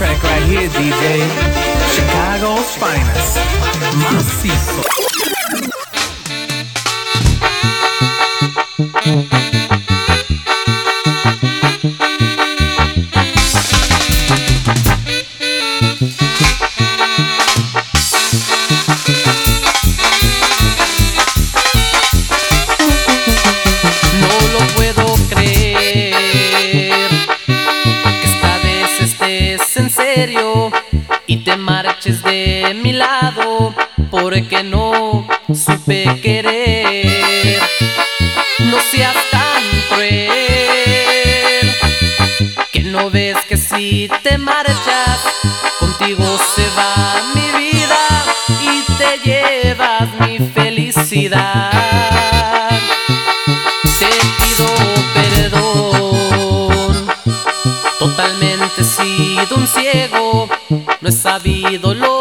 track right here, DJ. Chicago's finest. Macizo. Y te marches de mi lado porque no supe querer. No seas tan cruel que no ves que si te marchas contigo se va mi vida y te llevas mi felicidad. Totalmente he sido un ciego. No he sabido lo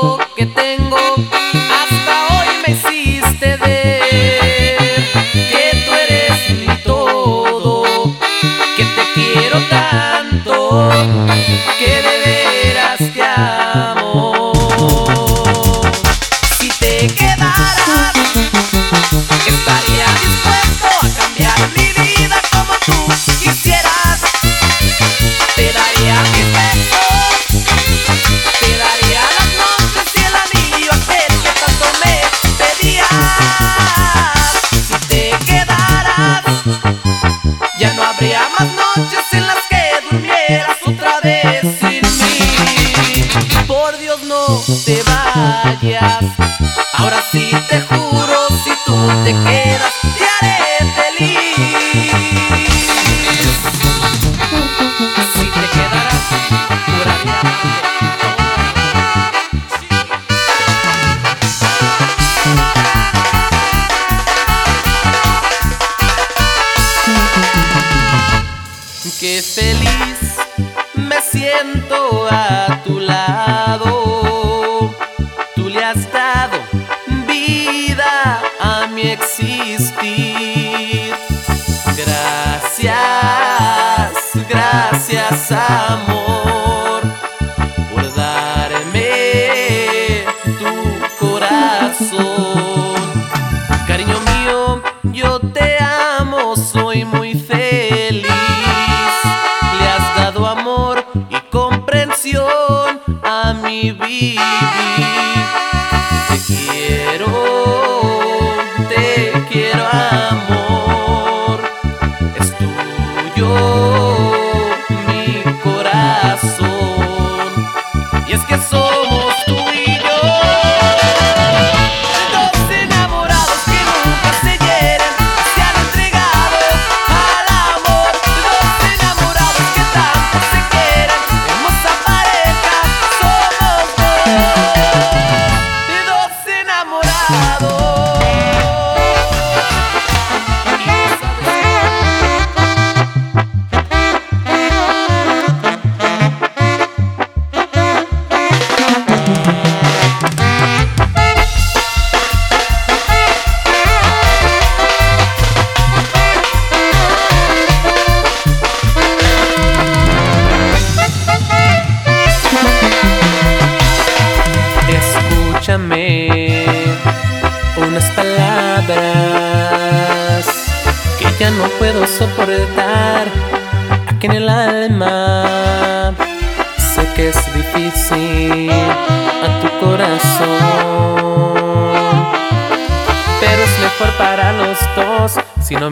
no habría más noches en las que durmieras otra vez sin mí. Por Dios no te vayas. Ahora sí te juro, si tú te quedas,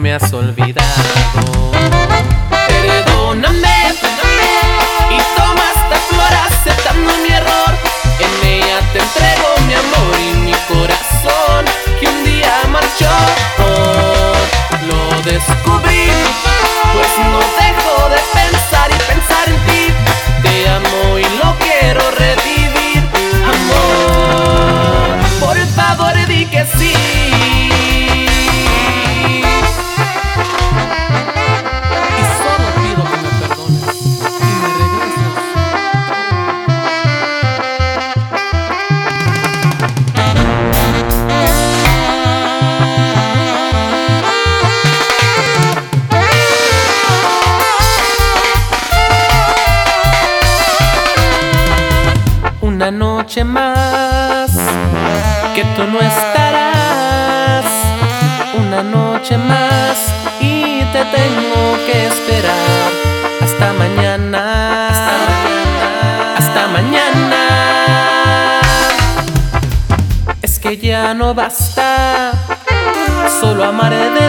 me has olvidado. Perdóname, y toma esta flor aceptando mi error. En ella te entrego mi amor y mi corazón que un día marchó. Lo descubrí, pues no dejo de pensar y pensar en ti. Te amo y lo quiero revivir, amor. Por favor, di que sí. noche más que tú no estarás. Una noche más y te tengo que esperar hasta mañana. Hasta mañana. Es que ya no basta solo amar de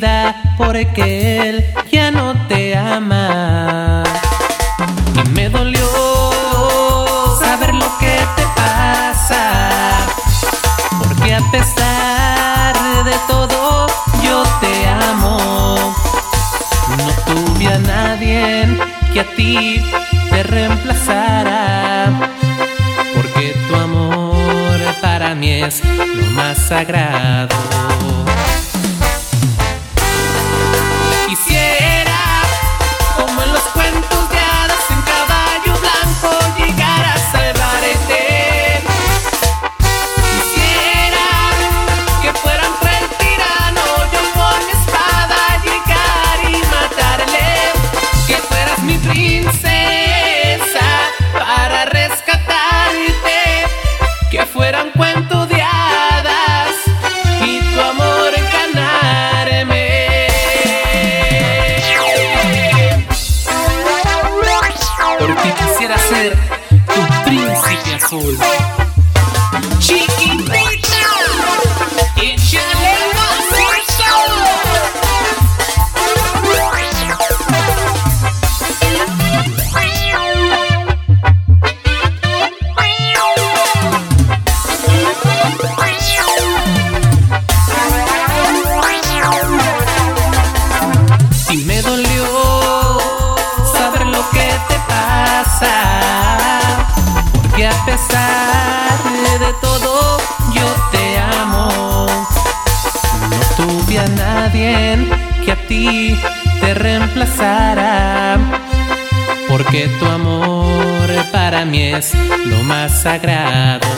vida porque él ya no te ama. Y me dolió saber lo que te pasa, porque a pesar de todo yo te amo. No tuve a nadie que a ti te reemplazara, porque tu amor para mí es lo más sagrado. para mí es lo más sagrado.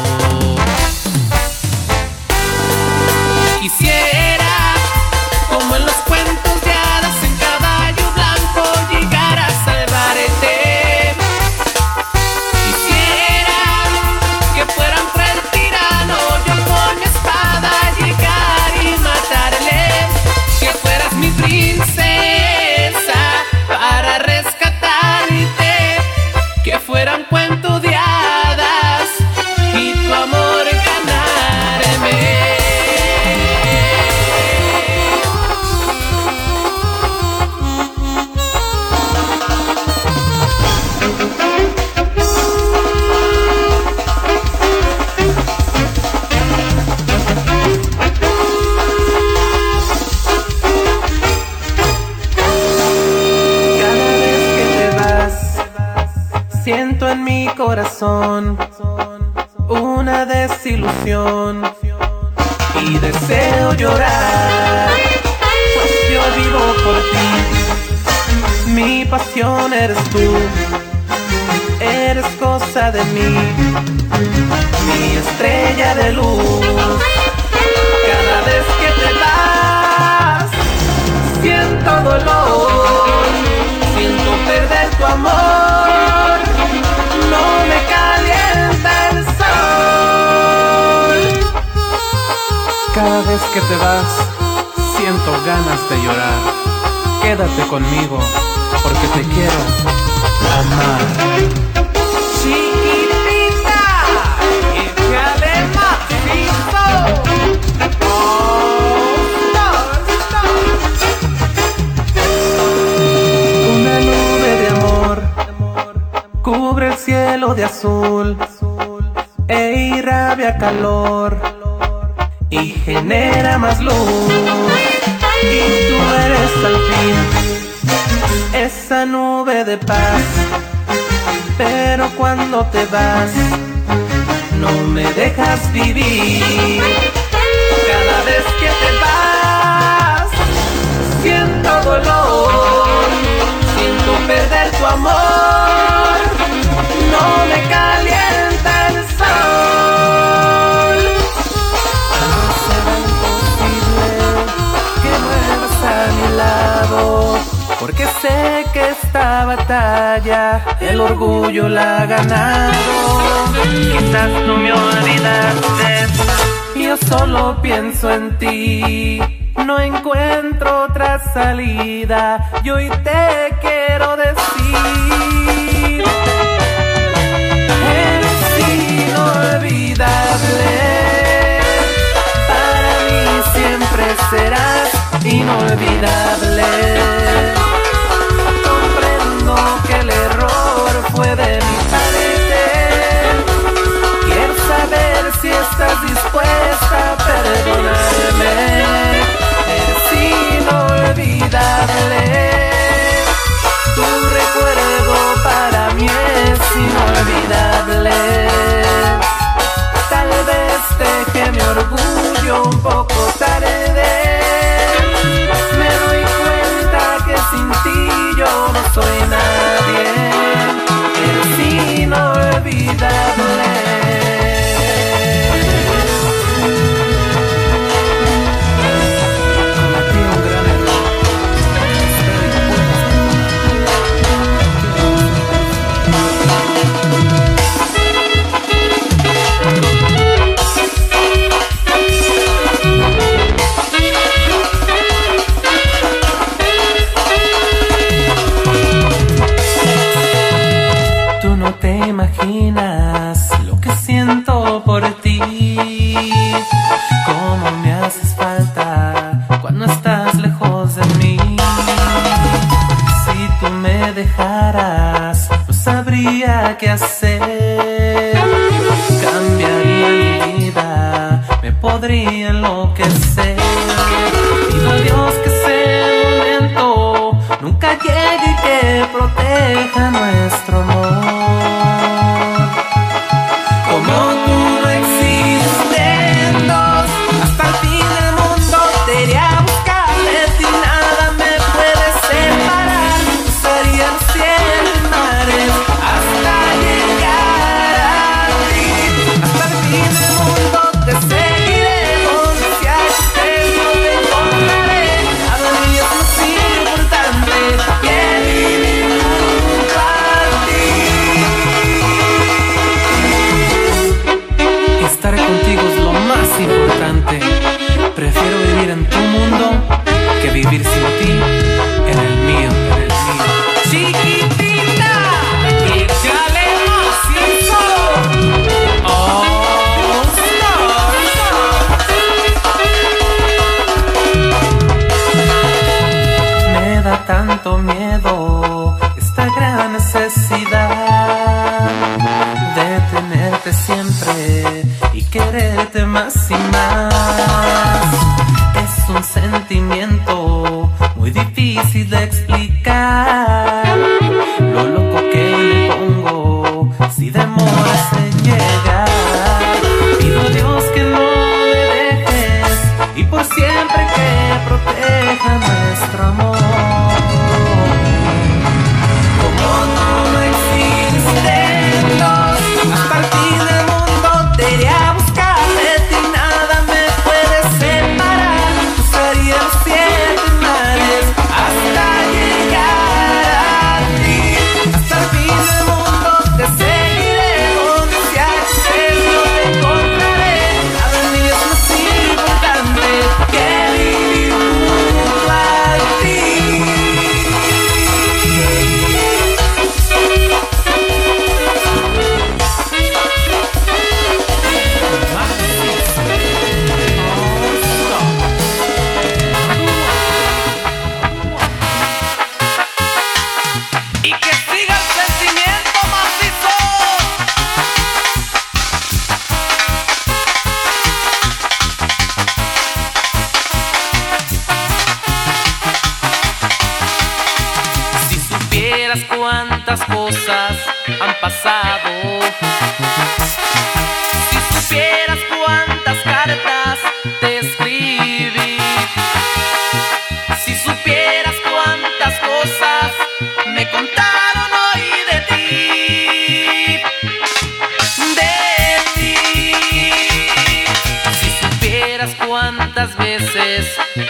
Eres cosa de mí, mi estrella de luz. Cada vez que te vas, siento dolor, siento perder tu amor, no me calienta el sol. Cada vez que te vas, siento ganas de llorar. Quédate conmigo, porque te quiero amar. Cielo de azul e irrabia calor y genera más luz. Y tú eres al fin esa nube de paz. Pero cuando te vas, no me dejas vivir. Cada vez que te vas, siento dolor, siento perder tu amor. Batalla el orgullo la ha ganado. Quizás no me olvidaste, yo solo pienso en ti. No encuentro otra salida y hoy te quiero decir. Eres inolvidable. Para mí siempre serás inolvidable. Mi parte. Quiero saber si estás dispuesta a perdonarme. Eres inolvidable. Tu recuerdo para mí es inolvidable. Tal vez deje mi orgullo un poco tarde. Me doy cuenta que sin ti yo no soy nadie.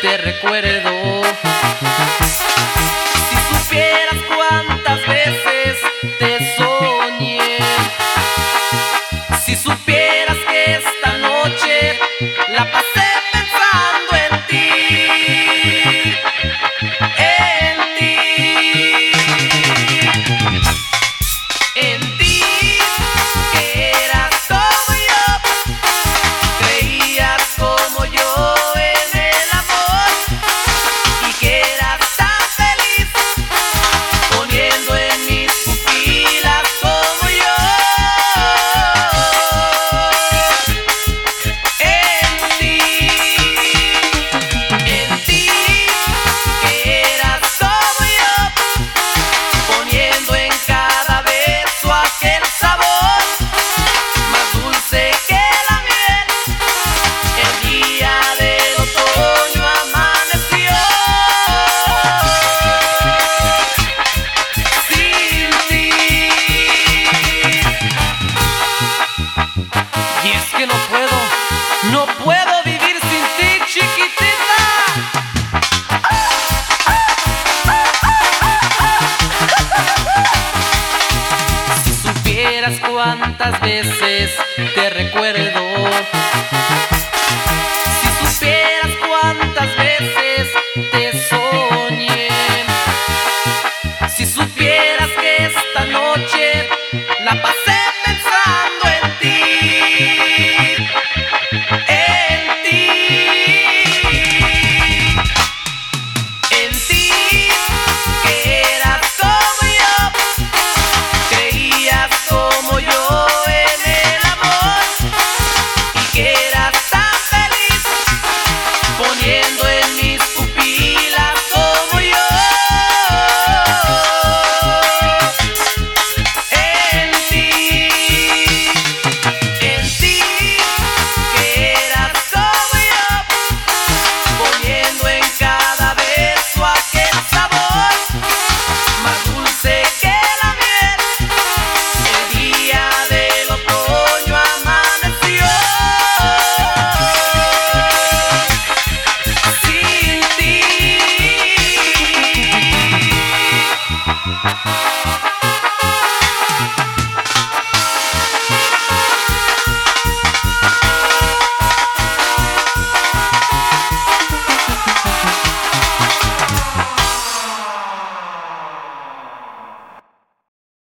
Te recuerdo.